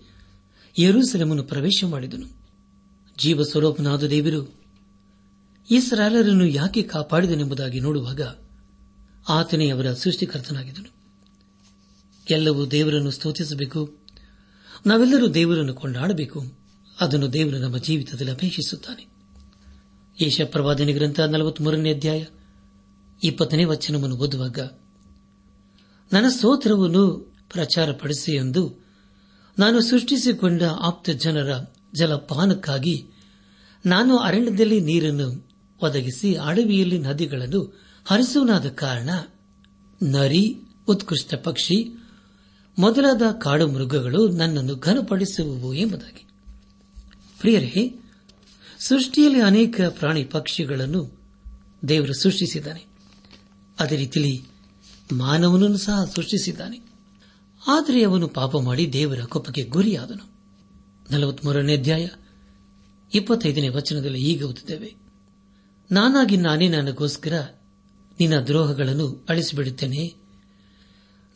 ಯರೂಸೆಲಮನ್ನು ಪ್ರವೇಶ ಮಾಡಿದನು. ಜೀವ ಸ್ವರೂಪನಾದ ದೇವರು ಇಸ್ರಾಲರನ್ನು ಯಾಕೆ ಕಾಪಾಡಿದನೆಂಬುದಾಗಿ ನೋಡುವಾಗ ಆತನೇ ಅವರ ಸೃಷ್ಟಿಕರ್ತನಾಗಿದ್ದನು. ಎಲ್ಲವೂ ದೇವರನ್ನು ಸ್ತೋತಿಸಬೇಕು. ನಾವೆಲ್ಲರೂ ದೇವರನ್ನು ಕೊಂಡಾಡಬೇಕು. ಅದನ್ನು ದೇವರು ನಮ್ಮ ಜೀವಿತದಲ್ಲಿ ಅಪೇಕ್ಷಿಸುತ್ತಾನೆ. ಯೇಷ ಗ್ರಂಥ ನಲವತ್ಮೂರನೇ ಅಧ್ಯಾಯ ಇಪ್ಪತ್ತನೇ ವಚನವನ್ನು ಓದುವಾಗ, ನನ್ನ ಸ್ತೋತ್ರವನ್ನು ಪ್ರಚಾರಪಡಿಸಿ ಎಂದು ನಾನು ಸೃಷ್ಟಿಸಿಕೊಂಡ ಆಪ್ತ ಜನರ ಜಲಪಾನಕ್ಕಾಗಿ ನಾನು ಅರಣ್ಯದಲ್ಲಿ ನೀರನ್ನು ಒದಗಿಸಿ ಅಡವಿಯಲ್ಲಿ ನದಿಗಳನ್ನು ಹರಿಸುವನಾದ ಕಾರಣ ನರಿ, ಉತ್ಕೃಷ್ಟ ಪಕ್ಷಿ, ಮೊದಲಾದ ಕಾಡು ಮೃಗಗಳು ನನ್ನನ್ನು ಘನಪಡಿಸುವವು ಎಂಬುದಾಗಿ. ಪ್ರಿಯರೇ, ಸೃಷ್ಟಿಯಲ್ಲಿ ಅನೇಕ ಪ್ರಾಣಿ ಪಕ್ಷಿಗಳನ್ನು ದೇವರು ಸೃಷ್ಟಿಸಿದ್ದಾನೆ. ಅದೇ ರೀತಿಯಲ್ಲಿ ಮಾನವನನ್ನು ಸಹ ಸೃಷ್ಟಿಸಿದ್ದಾನೆ. ಆದರೆ ಅವನು ಪಾಪ ಮಾಡಿ ದೇವರ ಕೊಪ್ಪಕ್ಕೆ ಗುರಿಯಾದನು. ನಲವತ್ಮೂರನೇ ಅಧ್ಯಾಯ, ಇಪ್ಪತ್ತೈದನೇ ವಚನದಲ್ಲಿ ಈಗ ಓದುತ್ತೇವೆ. ನಾನಾಗಿ ನಾನೇ ನನಗೋಸ್ಕರ ನಿನ್ನ ದ್ರೋಹಗಳನ್ನು ಅಳಿಸಿಬಿಡುತ್ತೇನೆ.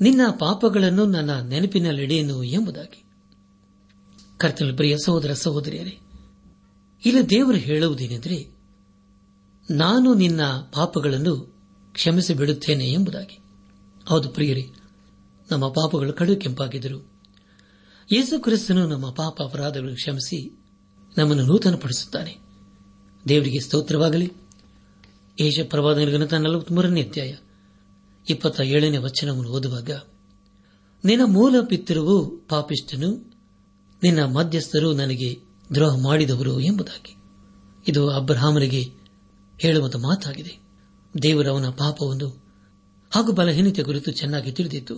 ನಿನ್ನ ಪಾಪಗಳನ್ನು ನನ್ನ ನೆನಪಿನಲ್ಲಿಡೆಯನು ಎಂಬುದಾಗಿ. ಕರ್ತನ ಪ್ರಿಯ ಸಹೋದರ ಸಹೋದರಿಯರೇ, ಇಲ್ಲಿ ದೇವರು ಹೇಳುವುದೇನೆಂದರೆ, ನಾನು ನಿನ್ನ ಪಾಪಗಳನ್ನು ಕ್ಷಮಿಸಿ ಬಿಡುತ್ತೇನೆ ಎಂಬುದಾಗಿ. ಹೌದು ಪ್ರಿಯರೇ, ನಮ್ಮ ಪಾಪಗಳು ಕಡು ಕೆಂಪಾಗಿದ್ದರು. ಯೇಸು ಕ್ರಿಸ್ತನು ನಮ್ಮ ಪಾಪ ಅಪರಾಧಗಳನ್ನು ಕ್ಷಮಿಸಿ ನಮ್ಮನ್ನು ನೂತನಪಡಿಸುತ್ತಾನೆ. ದೇವರಿಗೆ ಸ್ತೋತ್ರವಾಗಲಿ. ಏಷ ಪ್ರವಾದನ ನಲವತ್ಮೂರನೇ ಅಧ್ಯಾಯ ಇಪ್ಪತ್ತ ಏಳನೇ ವಚನವನ್ನು ಓದುವಾಗ, ನಿನ್ನ ಮೂಲ ಪಿತೃವು ಪಾಪಿಷ್ಟನು ನಿನ್ನ ಮಧ್ಯಸ್ಥರು ನನಗೆ ದ್ರೋಹ ಮಾಡಿದವರು ಎಂಬುದಾಗಿ. ಇದು ಅಬ್ರಹಾಮನಿಗೆ ಹೇಳುವಂತ ಮಾತಾಗಿದೆ. ದೇವರು ಅವನ ಪಾಪವನ್ನು ಹಾಗೂ ಬಲಹೀನತೆ ಕುರಿತು ಚೆನ್ನಾಗಿ ತಿಳಿದಿತ್ತು.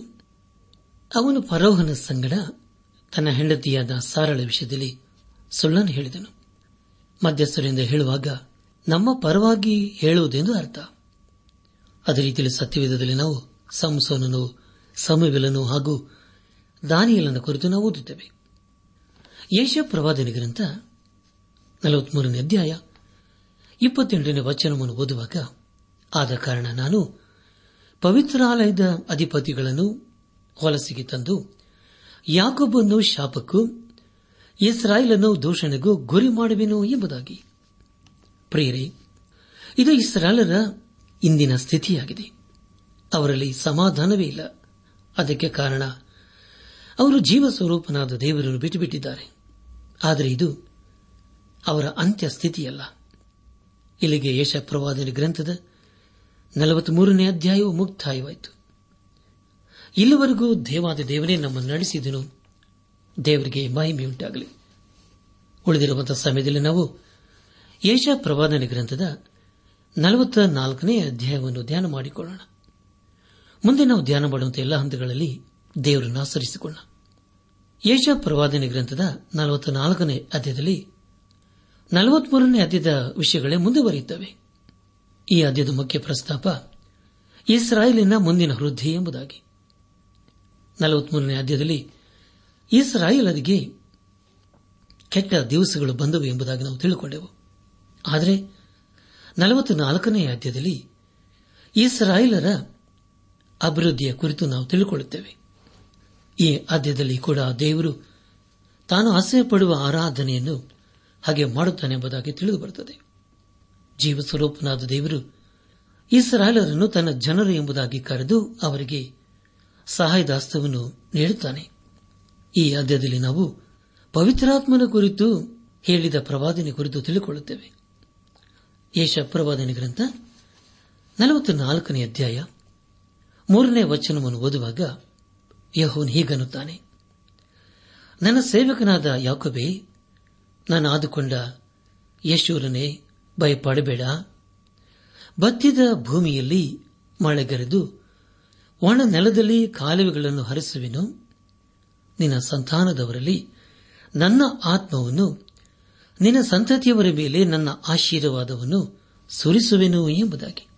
ಅವನು ಫರೋಹನ ಸಂಗಡ ತನ್ನ ಹೆಂಡತಿಯಾದ ಸಾರಳ ವಿಷಯದಲ್ಲಿ ಸುಳ್ಳನ್ನು ಹೇಳಿದನು. ಮಧ್ಯಸ್ಥರಿಂದ ಹೇಳುವಾಗ ನಮ್ಮ ಪರವಾಗಿ ಹೇಳುವುದೆಂದು ಅರ್ಥ. ಅದೇ ರೀತಿಯಲ್ಲಿ ಸತ್ಯವೇಧದಲ್ಲಿ ನಾವು ಸಂಸೋನನು, ಸಮವಿಲನು ಹಾಗೂ ದಾನಿಯಲನ ಕುರಿತು ನಾವು ಓದುತ್ತೇವೆ. ಯೇಷ ಪ್ರವಾದನ ಗ್ರಂಥ ನಲವತ್ಮೂರನೇ ಅಧ್ಯಾಯ ಇಪ್ಪತ್ತೆಂಟನೇ ವಚನವನ್ನು ಓದುವಾಗ, ಆದ ಕಾರಣ ನಾನು ಪವಿತ್ರಾಲಯದ ಅಧಿಪತಿಗಳನ್ನು ಹೊಲಸಿಗೆ ತಂದು ಯಾಕೊಬ್ಬನ್ನು ಶಾಪಕ್ಕೂ ಇಸ್ರಾಯೇಲನ್ನು ದೂಷಣೆಗೂ ಗುರಿ ಮಾಡುವೆನು ಎಂಬುದಾಗಿ. ಪ್ರಿಯರೇ, ಇದು ಇಸ್ರಾಯೇಲರ ಇಂದಿನ ಸ್ಥಿತಿಯಾಗಿದೆ. ಅವರಲ್ಲಿ ಸಮಾಧಾನವೇ ಇಲ್ಲ. ಅದಕ್ಕೆ ಕಾರಣ, ಅವರು ಜೀವ ಸ್ವರೂಪನಾದ ದೇವರನ್ನು ಬಿಟ್ಟುಬಿಟ್ಟಿದ್ದಾರೆ. ಆದರೆ ಇದು ಅವರ ಅಂತ್ಯ ಸ್ಥಿತಿಯಲ್ಲ. ಇಲ್ಲಿಗೆ ಯಶ ಪ್ರವಾದನ ಗ್ರಂಥದ ನಲವತ್ಮೂರನೇ ಅಧ್ಯಾಯವು ಮುಕ್ತಾಯವಾಯಿತು. ಇಲ್ಲಿವರೆಗೂ ದೇವಾದ ದೇವನೇ ನಮ್ಮನ್ನು ನಡೆಸಿದನು. ದೇವರಿಗೆ ಮಹಿಮೆಯುಂಟಾಗಲಿ ಉಳಿದಿರುವಂತಹ ಸಮಯದಲ್ಲಿ ನಾವು ಯೇಷ ಪ್ರವಾದನೆ ಗ್ರಂಥದ ನಲವತ್ತ ನಾಲ್ಕನೇ ಅಧ್ಯಾಯವನ್ನು ಧ್ಯಾನ ಮಾಡಿಕೊಳ್ಳೋಣ. ಮುಂದೆ ನಾವು ಧ್ಯಾನ ಮಾಡುವಂತಹ ಎಲ್ಲ ಹಂತಗಳಲ್ಲಿ ದೇವರನ್ನು ಆಚರಿಸಿಕೊಳ್ಳ ಯೇಷ ಪ್ರವಾದನೆ ಗ್ರಂಥದ ನಲವತ್ತ ನಾಲ್ಕನೇ ಅಧ್ಯಾಯದಲ್ಲಿ ನಲವತ್ಮೂರನೇ ಅಧ್ಯದ ವಿಷಯಗಳೇ ಮುಂದುವರಿಯುತ್ತವೆ ಈ ಅಧ್ಯದ ಮುಖ್ಯ ಪ್ರಸ್ತಾಪ ಇಸ್ರಾಯೇಲಿನ ಮುಂದಿನ ವೃದ್ಧಿ ಎಂಬುದಾಗಿ. ನಲವತ್ಮೂರನೇ ಅಧ್ಯಾಯದಲ್ಲಿ ಇಸ್ರಾಯೇಲರಿಗೆ ಕೆಟ್ಟ ದಿವಸಗಳು ಬಂದವು ಎಂಬುದಾಗಿ ನಾವು ತಿಳಿದುಕೊಂಡೆವು ಆದರೆ ನಲವತ್ನಾಲ್ಕನೇ ಅಧ್ಯಾಯದಲ್ಲಿ ಇಸ್ರಾಯೇಲರ ಅಭಿವೃದ್ಧಿಯ ಕುರಿತು ನಾವು ತಿಳಿದುಕೊಳ್ಳುತ್ತೇವೆ ಈ ಅಧ್ಯಾಯದಲ್ಲಿ ಕೂಡ ದೇವರು ತಾನು ಅಸಹ್ಯಪಡುವ ಆರಾಧನೆಯನ್ನು ಹಾಗೆ ಮಾಡುತ್ತಾನೆ ಎಂಬುದಾಗಿ ತಿಳಿದುಬರುತ್ತದೆ. ಜೀವ ಸ್ವರೂಪನಾದ ದೇವರು ಇಸ್ರಾಯೇಲರನ್ನು ತನ್ನ ಜನರು ಎಂಬುದಾಗಿ ಕರೆದು ಅವರಿಗೆ ಸಹಾಯದಾಸ್ತವನ್ನು ನೀಡುತ್ತಾನೆ. ಈ ಅಧ್ಯಾಯದಲ್ಲಿ ನಾವು ಪವಿತ್ರಾತ್ಮನ ಕುರಿತು ಹೇಳಿದ ಪ್ರವಾದನೆ ಕುರಿತು ತಿಳಿಕೊಳ್ಳುತ್ತೇವೆ. ಯೇಷ ಪ್ರವಾದನೆ ಗ್ರಂಥ ನಲವತ್ನಾಲ್ಕನೇ ಅಧ್ಯಾಯ ಮೂರನೇ ವಚನವನ್ನು ಓದುವಾಗ ಯಹೋನ್ ಹೀಗನ್ನುತ್ತಾನೆ. ನನ್ನ ಸೇವಕನಾದ ಯಾಕೊಬೆ, ನಾನು ಆದುಕೊಂಡ ಯಶೂರನೇ ಭಯಪಡಬೇಡ. ಬತ್ತಿದ ಭೂಮಿಯಲ್ಲಿ ಮಳೆಗರೆದು ಒಣ ನೆಲದಲ್ಲಿ ಕಾಲುವೆಗಳನ್ನು ಹರಿಸುವೆನು. ನಿನ್ನ ಸಂತಾನದವರಲ್ಲಿ ನನ್ನ ಆತ್ಮವನ್ನು, ನಿನ್ನ ಸಂತತಿಯವರ ಮೇಲೆ ನನ್ನ ಆಶೀರ್ವಾದವನ್ನು ಸುರಿಸುವೆನು ಎಂಬುದಾಗಿ.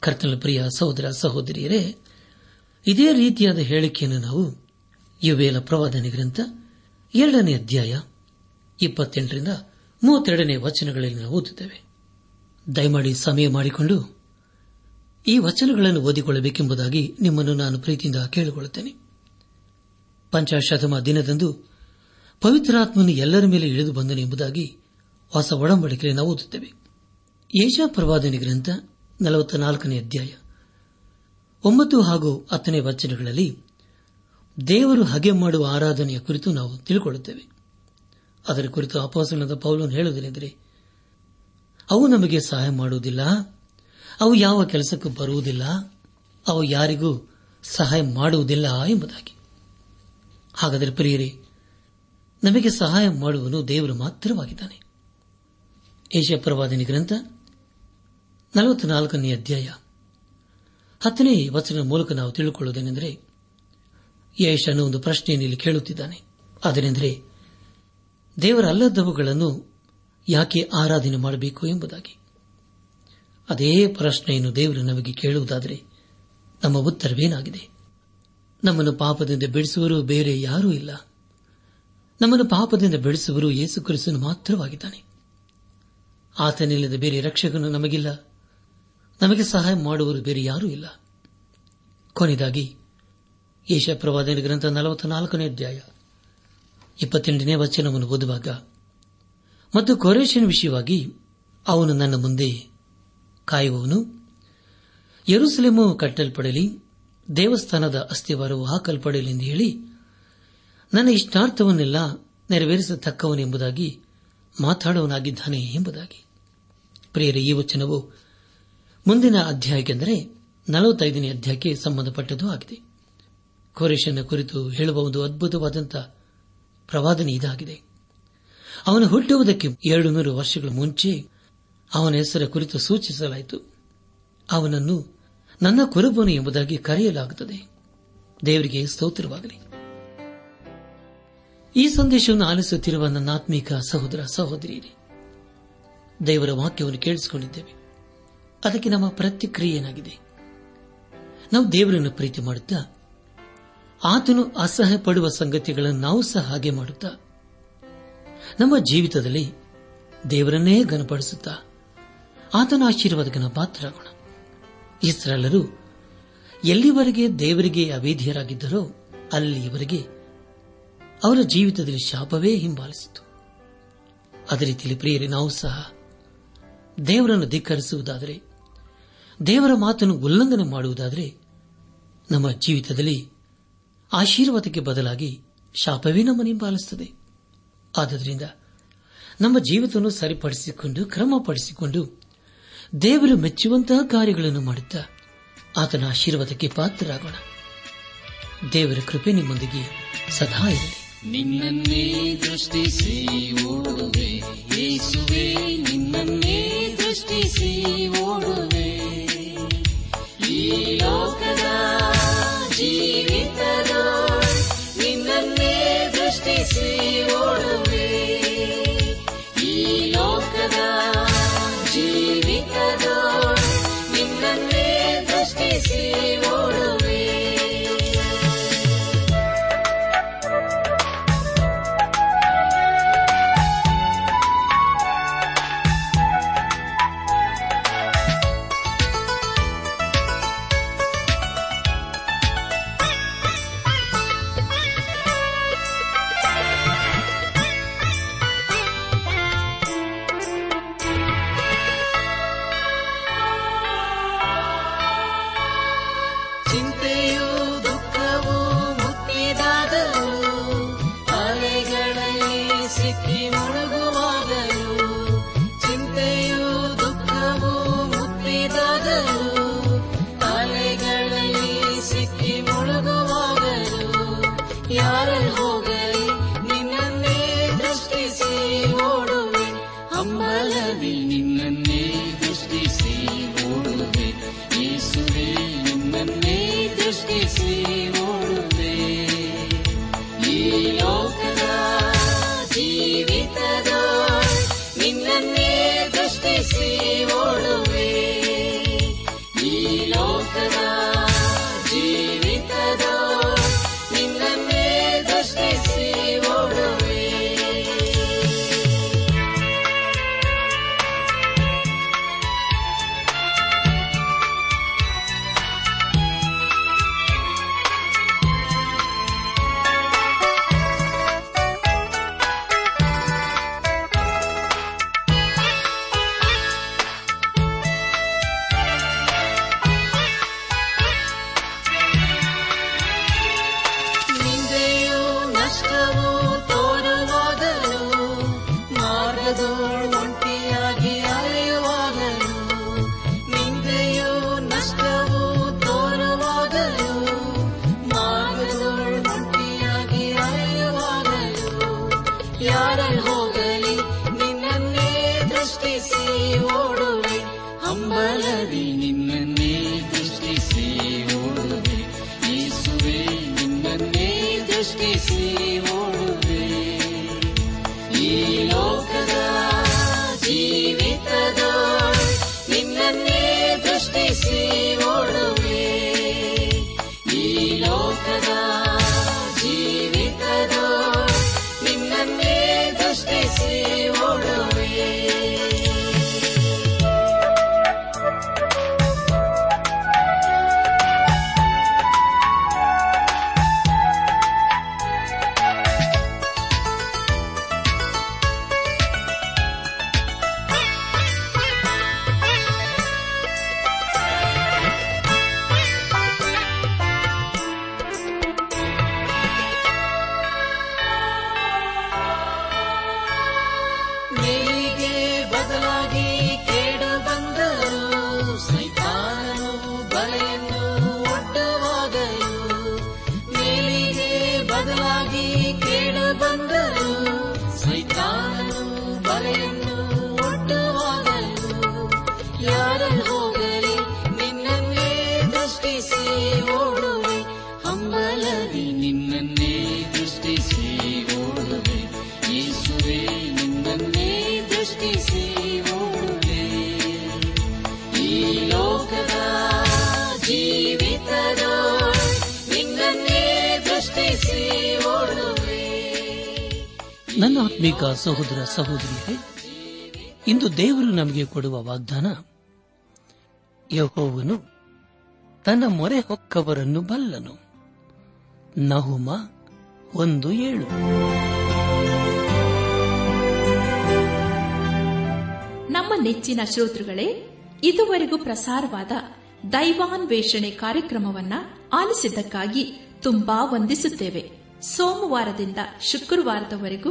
ಕರ್ತನ ಪ್ರಿಯ ಸಹೋದರ ಸಹೋದರಿಯರೇ, ಇದೇ ರೀತಿಯಾದ ಹೇಳಿಕೆಯನ್ನು ನಾವು ಯುವೇಲ ಪ್ರವಾದನೆ ಗ್ರಂಥ ಎರಡನೇ ಅಧ್ಯಾಯ ಇಪ್ಪತ್ತೆಂಟರಿಂದ ಮೂವತ್ತೆರಡನೇ ವಚನಗಳಲ್ಲಿ ನಾವು ಓದುತ್ತೇವೆ. ದಯಮಾಡಿ ಸಮಯ ಮಾಡಿಕೊಂಡು ಈ ವಚನಗಳನ್ನು ಓದಿಕೊಳ್ಳಬೇಕೆಂಬುದಾಗಿ ನಿಮ್ಮನ್ನು ನಾನು ಪ್ರೀತಿಯಿಂದ ಕೇಳಿಕೊಳ್ಳುತ್ತೇನೆ. ಪಂಚಾಶತಮ ದಿನದಂದು ಪವಿತ್ರಾತ್ಮನು ಎಲ್ಲರ ಮೇಲೆ ಇಳಿದು ಬಂದನು ಎಂಬುದಾಗಿ ಹೊಸ ಒಡಂಬಡಿಕೆಯಲ್ಲಿ ನಾವು ಓದುತ್ತೇವೆ. ಏಷಾ ಪ್ರವಾದನೆ ಗ್ರಂಥ ನಲವತ್ತ ಅಧ್ಯಾಯ ಒಂಬತ್ತು ಹಾಗೂ ಹತ್ತನೇ ವಚನಗಳಲ್ಲಿ ದೇವರು ಹಗೆ ಮಾಡುವ ಆರಾಧನೆಯ ಕುರಿತು ನಾವು ತಿಳಿಕೊಳ್ಳುತ್ತೇವೆ. ಅದರ ಕುರಿತು ಅಪಾಸನದ ಪೌಲನ್ನು ಹೇಳುವುದೇನೆಂದರೆ, ಅವು ನಮಗೆ ಸಹಾಯ ಮಾಡುವುದಿಲ್ಲ, ಅವು ಯಾವ ಕೆಲಸಕ್ಕೂ ಬರುವುದಿಲ್ಲ, ಅವು ಯಾರಿಗೂ ಸಹಾಯ ಮಾಡುವುದಿಲ್ಲ ಎಂಬುದಾಗಿ. ಹಾಗಾದರೆ ಪ್ರಿಯರೇ, ನಮಗೆ ಸಹಾಯ ಮಾಡುವನು ದೇವರು ಮಾತ್ರವಾಗಿದ್ದಾನೆ. ಏಷ್ಯಾ ಗ್ರಂಥ ನಲವತ್ನಾಲ್ಕನೇ ಅಧ್ಯಾಯ. ಹತ್ತನೇ ವಚನ ಮೂಲಕ ನಾವು ತಿಳಿದುಕೊಳ್ಳುವುದೇನೆಂದರೆ ಯೇಷನು ಒಂದು ಪ್ರಶ್ನೆಯನ್ನು ಇಲ್ಲಿ ಕೇಳುತ್ತಿದ್ದಾನೆ. ಅದನೆಂದರೆ ದೇವರಲ್ಲದವುಗಳನ್ನು ಯಾಕೆ ಆರಾಧನೆ ಮಾಡಬೇಕು ಎಂಬುದಾಗಿ. ಅದೇ ಪ್ರಶ್ನೆಯನ್ನು ದೇವರು ನಮಗೆ ಕೇಳುವುದಾದರೆ, ನಮ್ಮ ಉತ್ತರವೇನಾಗಿದೆ? ನಮ್ಮನ್ನು ಪಾಪದಿಂದ ಬಿಡಿಸುವರು ಬೇರೆ ಯಾರೂ ಇಲ್ಲ. ನಮ್ಮನ್ನು ಪಾಪದಿಂದ ಬೆಳೆಸುವರು ಯೇಸು ಮಾತ್ರವಾಗಿದ್ದಾನೆ. ಆತನಿಲ್ಲದ ಬೇರೆ ರಕ್ಷಕನು ನಮಗಿಲ್ಲ. ನಮಗೆ ಸಹಾಯ ಮಾಡುವರು ಬೇರೆ ಯಾರೂ ಇಲ್ಲ. ಕೊನೆಯದಾಗಿ ಏಷ ಪ್ರವಾದನ ಗ್ರಂಥ ನಲವತ್ನಾಲ್ಕನೇ ಅಧ್ಯಾಯ, ಇಪ್ಪತ್ತೆಂಟನೇ ವಚನವನ್ನು ಓದುವಾಗ, ಮತ್ತು ಕೊರೇಷನ್ ವಿಷಯವಾಗಿ ಅವನು ನನ್ನ ಮುಂದೆ ಕಾಯುವವನು, ಯರುಸಲೇಮು ಕಟ್ಟಲ್ಪಡಲಿ ದೇವಸ್ಥಾನದ ಅಸ್ಥಿವಾರವು ಹಾಕಲ್ಪಡಲಿ ಎಂದು ಹೇಳಿ, ನನ್ನ ಇಷ್ಟಾರ್ಥವನ್ನೆಲ್ಲ ನೆರವೇರಿಸತಕ್ಕವನೆಂಬುದಾಗಿ ಮಾತಾಡುವನಾಗಿದ್ದಾನೆ ಎಂಬುದಾಗಿ. ಪ್ರಿಯರ, ಈ ವಚನವು ಮುಂದಿನ ಅಧ್ಯಾಯಕ್ಕೆಂದರೆ ನಲವತ್ತೈದನೇ ಅಧ್ಯಾಯಕ್ಕೆ ಸಂಬಂಧಪಟ್ಟದ್ದು ಆಗಿದೆ. ಕೊರೇಶನ ಕುರಿತು ಹೇಳುವ ಒಂದು ಅದ್ಭುತವಾದಂತಹ ಪ್ರವಾದನೆ ಇದಾಗಿದೆ. ಅವನು ಹುಟ್ಟುವುದಕ್ಕೆ ಎರಡು ನೂರು ವರ್ಷಗಳ ಮುಂಚೆ ಅವನ ಹೆಸರ ಕುರಿತು ಸೂಚಿಸಲಾಯಿತು. ಅವನನ್ನು ನನ್ನ ಕುರುಬನು ಎಂಬುದಾಗಿ ಕರೆಯಲಾಗುತ್ತದೆ. ದೇವರಿಗೆ ಸ್ತೋತ್ರವಾಗಲಿ. ಈ ಸಂದೇಶವನ್ನು ಆಲಿಸುತ್ತಿರುವ ನನ್ನ ಆತ್ಮೀಕ ಸಹೋದರ ಸಹೋದರಿಯರೇ, ದೇವರ ವಾಕ್ಯವನ್ನು ಕೇಳಿಸಿಕೊಂಡಿದ್ದೇವೆ. ಅದಕ್ಕೆ ನಮ್ಮ ಪ್ರತಿಕ್ರಿಯೆ ಏನಾಗಿದೆ ನಾವು ದೇವರನ್ನು ಪ್ರೀತಿ ಮಾಡುತ್ತಾ, ಆತನು ಅಸಹ್ಯ ಪಡುವ ಸಂಗತಿಗಳನ್ನು ನಾವು ಸಹ ಹಾಗೆ ಮಾಡುತ್ತಾ, ನಮ್ಮ ಜೀವಿತದಲ್ಲಿ ದೇವರನ್ನೇ ಘನಪಡಿಸುತ್ತಾ, ಆತನ ಆಶೀರ್ವಾದಕನ ಪಾತ್ರರಾಗೋಣ. ಇಸ್ರಾಲರು ಎಲ್ಲಿವರೆಗೆ ದೇವರಿಗೆ ಅವೇಧಿಯರಾಗಿದ್ದರೋ ಅಲ್ಲಿಯವರೆಗೆ ಅವರ ಜೀವಿತದಲ್ಲಿ ಶಾಪವೇ ಹಿಂಬಾಲಿಸಿತು. ಅದೇ ರೀತಿಯಲ್ಲಿ ಪ್ರಿಯರಿ, ನಾವು ಸಹ ದೇವರನ್ನು ಧಿಕ್ಕರಿಸುವುದಾದರೆ, ದೇವರ ಮಾತನ್ನು ಉಲ್ಲಂಘನೆ ಮಾಡುವುದಾದರೆ ನಮ್ಮ ಜೀವಿತದಲ್ಲಿ ಆಶೀರ್ವಾದಕ್ಕೆ ಬದಲಾಗಿ ಶಾಪವೇ ನಮ್ಮನ್ನು ಹಿಂಬಾಲಿಸುತ್ತದೆ. ಆದ್ದರಿಂದ ನಮ್ಮ ಜೀವಿತವನ್ನು ಸರಿಪಡಿಸಿಕೊಂಡು, ಕ್ರಮಪಡಿಸಿಕೊಂಡು ದೇವರು ಮೆಚ್ಚುವಂತಹ ಕಾರ್ಯಗಳನ್ನು ಮಾಡುತ್ತಾ ಆತನ ಆಶೀರ್ವಾದಕ್ಕೆ ಪಾತ್ರರಾಗೋಣ. ದೇವರ ಕೃಪೆ ನಿಮ್ಮೊಂದಿಗೆ ಸದಾ ಇರಲಿ. ನಿನ್ನನ್ನೇ ದೃಷ್ಟಿಸಿ ಓಡುವೆ. ಯೇಸುವೆ, ನಿನ್ನನ್ನೇ ದೃಷ್ಟಿಸಿ ಓಡುವೆ. ಈ ಲೋಕದ ಜೀವಿತದ ನಿನ್ನನ್ನೇ ದೃಷ್ಟಿಸಿ ಓಡುವೆ. ಸಹೋದರ ಸಹೋದರಿಯರೇ, ಇಂದು ದೇವರು ನಮಗೆ ಕೊಡುವ ವಾಗ್ದಾನ, ಯಹೋವನು ತನ್ನ ಮೊರೆ ಹೊಕ್ಕವರನ್ನು ಬಲ್ಲನು. ನಹುಮ ಒಂದು ಏಳು. ನಮ್ಮ ನೆಚ್ಚಿನ ಶ್ರೋತೃಗಳೇ, ಇದುವರೆಗೂ ಪ್ರಸಾರವಾದ ದೈವಾನ್ವೇಷಣೆ ಕಾರ್ಯಕ್ರಮವನ್ನ ಆಲಿಸಿದ್ದಕ್ಕಾಗಿ ತುಂಬಾ ವಂದಿಸುತ್ತೇವೆ. ಸೋಮವಾರದಿಂದ ಶುಕ್ರವಾರದವರೆಗೂ